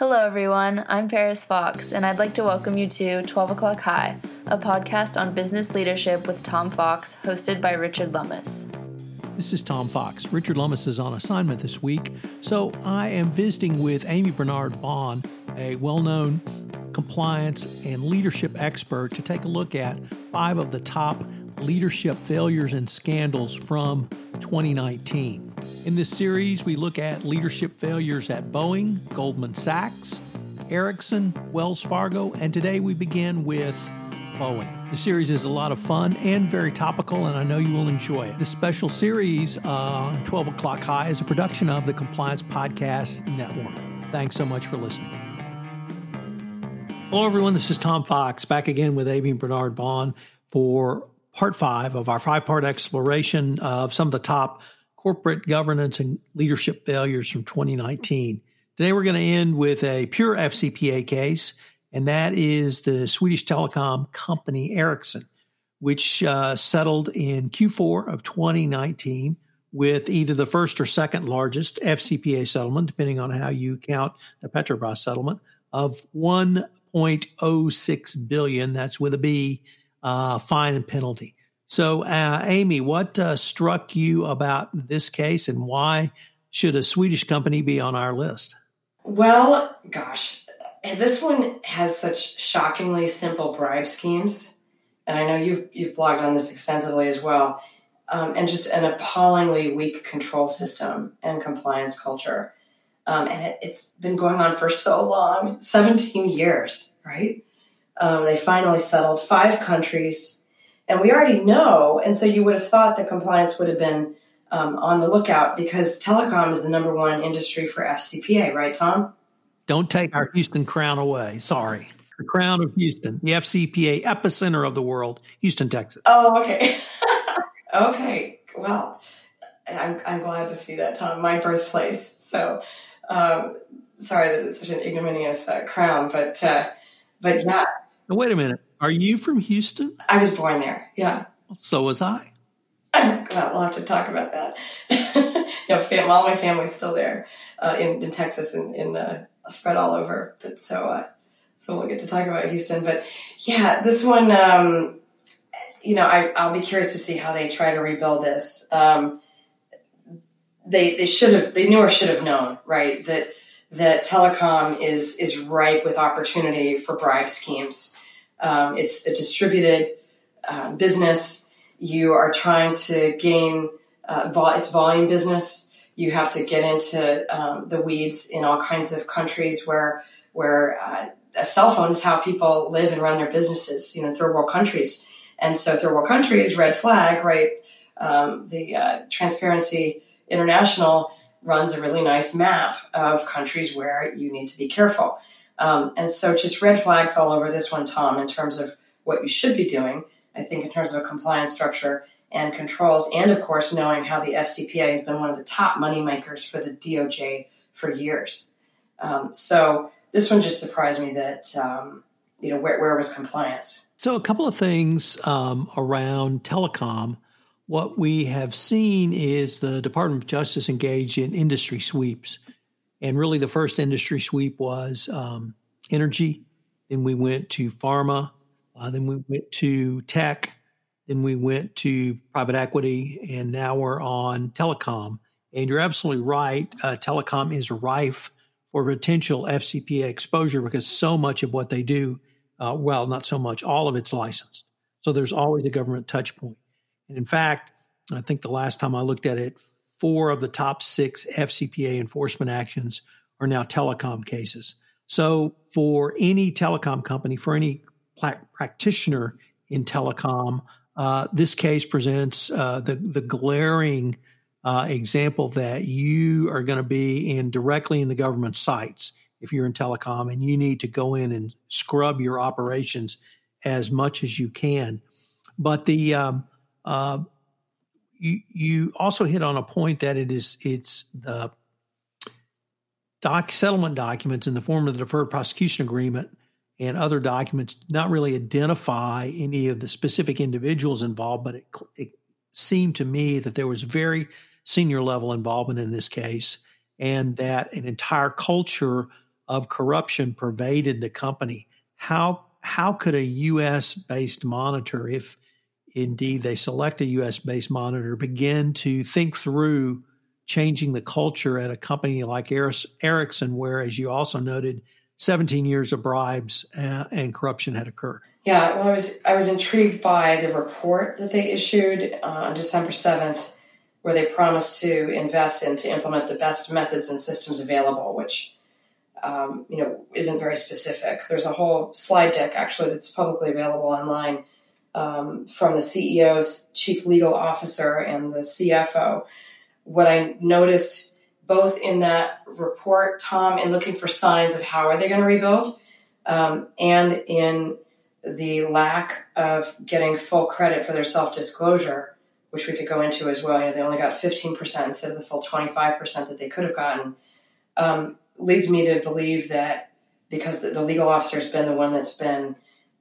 Hello, everyone. I'm Paris Fox, and I'd like to welcome you to 12 O'Clock High, a podcast on business leadership with Tom Fox, hosted by Richard Lummis. This is Tom Fox. Richard Lummis is on assignment this week, so I am visiting with Amii Barnard-Bahn, a well known compliance and leadership expert, to take a look at five of the top leadership failures and scandals from 2019. In this series, we look at leadership failures at Boeing, Goldman Sachs, Ericsson, Wells Fargo, and today we begin with Boeing. The series is a lot of fun and very topical, and I know you will enjoy it. This special series uh, on 12 O'Clock High is a production of the Compliance Podcast Network. Thanks so much for listening. Hello, everyone. This is Tom Fox back again with Amii Barnard-Bahn for part five of our five part exploration of some of the top corporate governance and leadership failures from 2019. Today, we're going to end with a pure FCPA case, and that is the Swedish telecom company Ericsson, which uh, settled in Q4 of 2019 with either the first or second largest FCPA settlement, depending on how you count the Petrobras settlement, of 1.06 billion. That's with a B, uh, fine and penalty. So, uh, Amy, what uh, struck you about this case and why should a Swedish company be on our list? Well, gosh, this one has such shockingly simple bribe schemes. And I know you've, you've blogged on this extensively as well. Um, and just an appallingly weak control system and compliance culture. Um, and it, has been going on for so long 17 years, right? Um, they finally settled five countries and we already know. And so you would have thought that compliance would have been um, on the lookout because telecom is the number one industry for FCPA, right, Tom? Don't take our Houston crown away. Sorry. The crown of Houston, the FCPA epicenter of the world, Houston, Texas. Oh, okay. okay. Well, I'm, I'm glad to see that, Tom, my birthplace. So, um, sorry that it's such an ignominious uh, crown, but, uh, but yeah. Now, wait a minute. Are you from Houston? I was born there. Yeah. So was I. well, have to talk about that. yeah, fam- all my family's still there uh, in, in Texas and in, uh, spread all over. But so, uh, so we'll get to talk about Houston. But yeah, this one, um, you know, I, will be curious to see how they try to rebuild this. Um, they they should have they knew or should have known right that that telecom is is ripe with opportunity for bribe schemes. Um, it's a distributed uh, business. You are trying to gain uh, vol- it's volume business. You have to get into um, the weeds in all kinds of countries where where uh, a cell phone is how people live and run their businesses. You know, third world countries, and so third world countries, red flag, right? Um, the uh, Transparency International runs a really nice map of countries where you need to be careful. Um, and so just red flags all over this one, Tom, in terms of what you should be doing. I think in terms of a compliance structure and controls, and of course, knowing how the FCPA has been one of the top money makers for the DOJ for years. Um, so this one just surprised me that, um, you know, where, where was compliance? So a couple of things um, around telecom. What we have seen is the Department of Justice engaged in industry sweeps. And really, the first industry sweep was um, energy. Then we went to pharma. Uh, then we went to tech. Then we went to private equity. And now we're on telecom. And you're absolutely right. Uh, telecom is rife for potential FCPA exposure because so much of what they do, uh, well, not so much, all of it's licensed. So there's always a government touch point. And in fact, I think the last time I looked at it, four of the top six FCPA enforcement actions are now telecom cases. So, for any telecom company, for any practitioner in telecom, uh, this case presents uh, the, the glaring uh, example that you are going to be in directly in the government sights if you're in telecom and you need to go in and scrub your operations as much as you can. But the um, uh, you you also hit on a point that it is it's the doc settlement documents in the form of the deferred prosecution agreement and other documents not really identify any of the specific individuals involved, but it, it seemed to me that there was very senior level involvement in this case, and that an entire culture of corruption pervaded the company, how how could a U.S. based monitor, if indeed they select a U.S. based monitor, begin to think through changing the culture at a company like Ericsson, where, as you also noted, 17 years of bribes uh, and corruption had occurred. Yeah, well, I was I was intrigued by the report that they issued uh, on December 7th, where they promised to invest and to implement the best methods and systems available, which um, you know isn't very specific. There's a whole slide deck actually that's publicly available online um, from the CEO's chief legal officer and the CFO. What I noticed both in that report, Tom, in looking for signs of how are they going to rebuild, um, and in the lack of getting full credit for their self disclosure, which we could go into as well. You know, they only got 15% instead of the full 25% that they could have gotten, um, leads me to believe that because the, the, legal officer has been the one that's been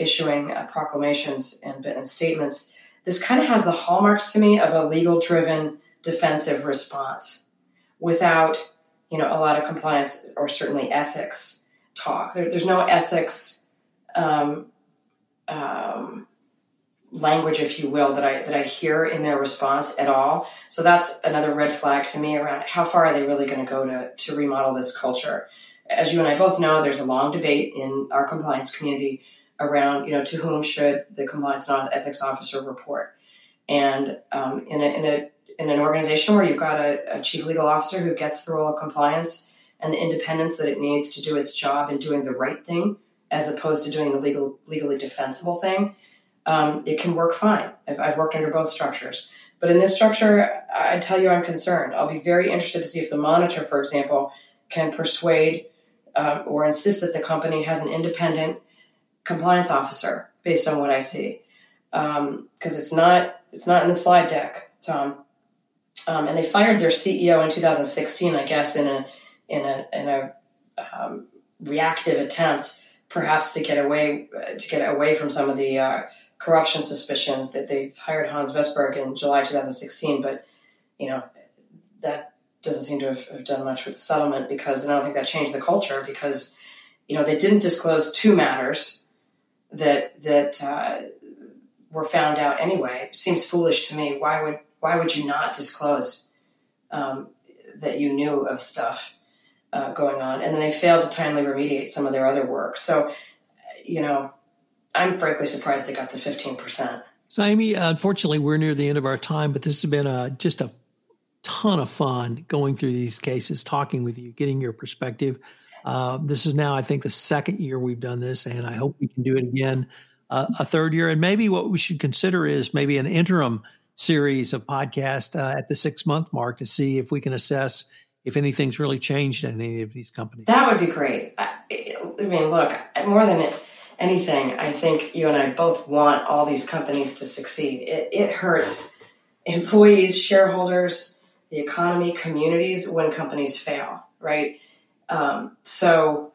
issuing uh, proclamations and, and statements, this kind of has the hallmarks to me of a legal driven defensive response without you know a lot of compliance or certainly ethics talk. There, there's no ethics um, um, language, if you will, that I that I hear in their response at all. So that's another red flag to me around how far are they really going to go to to remodel this culture. As you and I both know, there's a long debate in our compliance community around you know to whom should the compliance and ethics officer report, and um, in a, in a in an organization where you've got a, a, chief legal officer who gets the role of compliance and the independence that it needs to do its job in doing the right thing as opposed to doing the legal legally defensible thing, um, it can work fine. I've, I've, worked under both structures. But in this structure, I tell you I'm concerned. I'll be very interested to see if the monitor, for example, can persuade uh, or insist that the company has an independent compliance officer based on what I see. Because um, it's not it's not in the slide deck, Tom. Um, and they fired their CEO in 2016, I guess, in a in a in a um, reactive attempt, perhaps to get away to get away from some of the uh, corruption suspicions that they hired Hans Vestberg in July 2016. But you know that doesn't seem to have, have done much with the settlement because I don't think that changed the culture because you know they didn't disclose two matters that that uh, were found out anyway. Seems foolish to me. Why would why would you not disclose um, that you knew of stuff uh, going on? And then they failed to timely remediate some of their other work. So, you know, I'm frankly surprised they got the 15%. So, Amy, unfortunately, we're near the end of our time, but this has been a, just a ton of fun going through these cases, talking with you, getting your perspective. Uh, this is now, I think, the second year we've done this, and I hope we can do it again uh, a third year. And maybe what we should consider is maybe an interim series of podcasts uh, at the six month mark to see if we can assess if anything's really changed in any of these companies. That would be great. I, I mean, look, more than anything, I think you and I both want all these companies to succeed. It, it hurts employees, shareholders, the economy, communities when companies fail, right? Um, so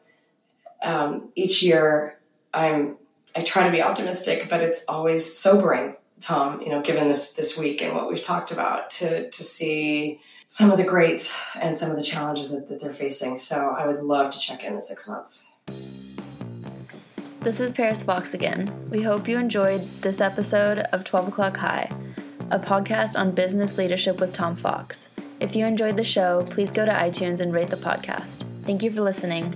um, each year, I'm I try to be optimistic, but it's always sobering Tom, you know, given this this week and what we've talked about, to to see some of the greats and some of the challenges that, that they're facing. So I would love to check in in six months. This is Paris Fox again. We hope you enjoyed this episode of 12 O'Clock High, a podcast on business leadership with Tom Fox. If you enjoyed the show, please go to iTunes and rate the podcast. Thank you for listening.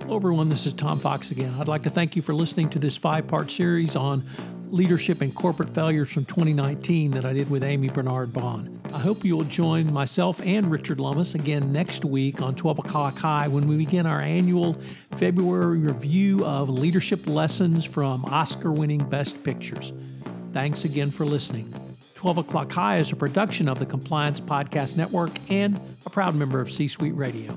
Hello, everyone. This is Tom Fox again. I'd like to thank you for listening to this five part series on leadership and corporate failures from 2019 that I did with Amii Barnard-Bahn. I hope you'll join myself and Richard Lummis again next week on 12 o'clock high when we begin our annual February review of leadership lessons from Oscar winning Best Pictures. Thanks again for listening. 12 O'Clock High is a production of the Compliance Podcast Network and a proud member of C Suite Radio.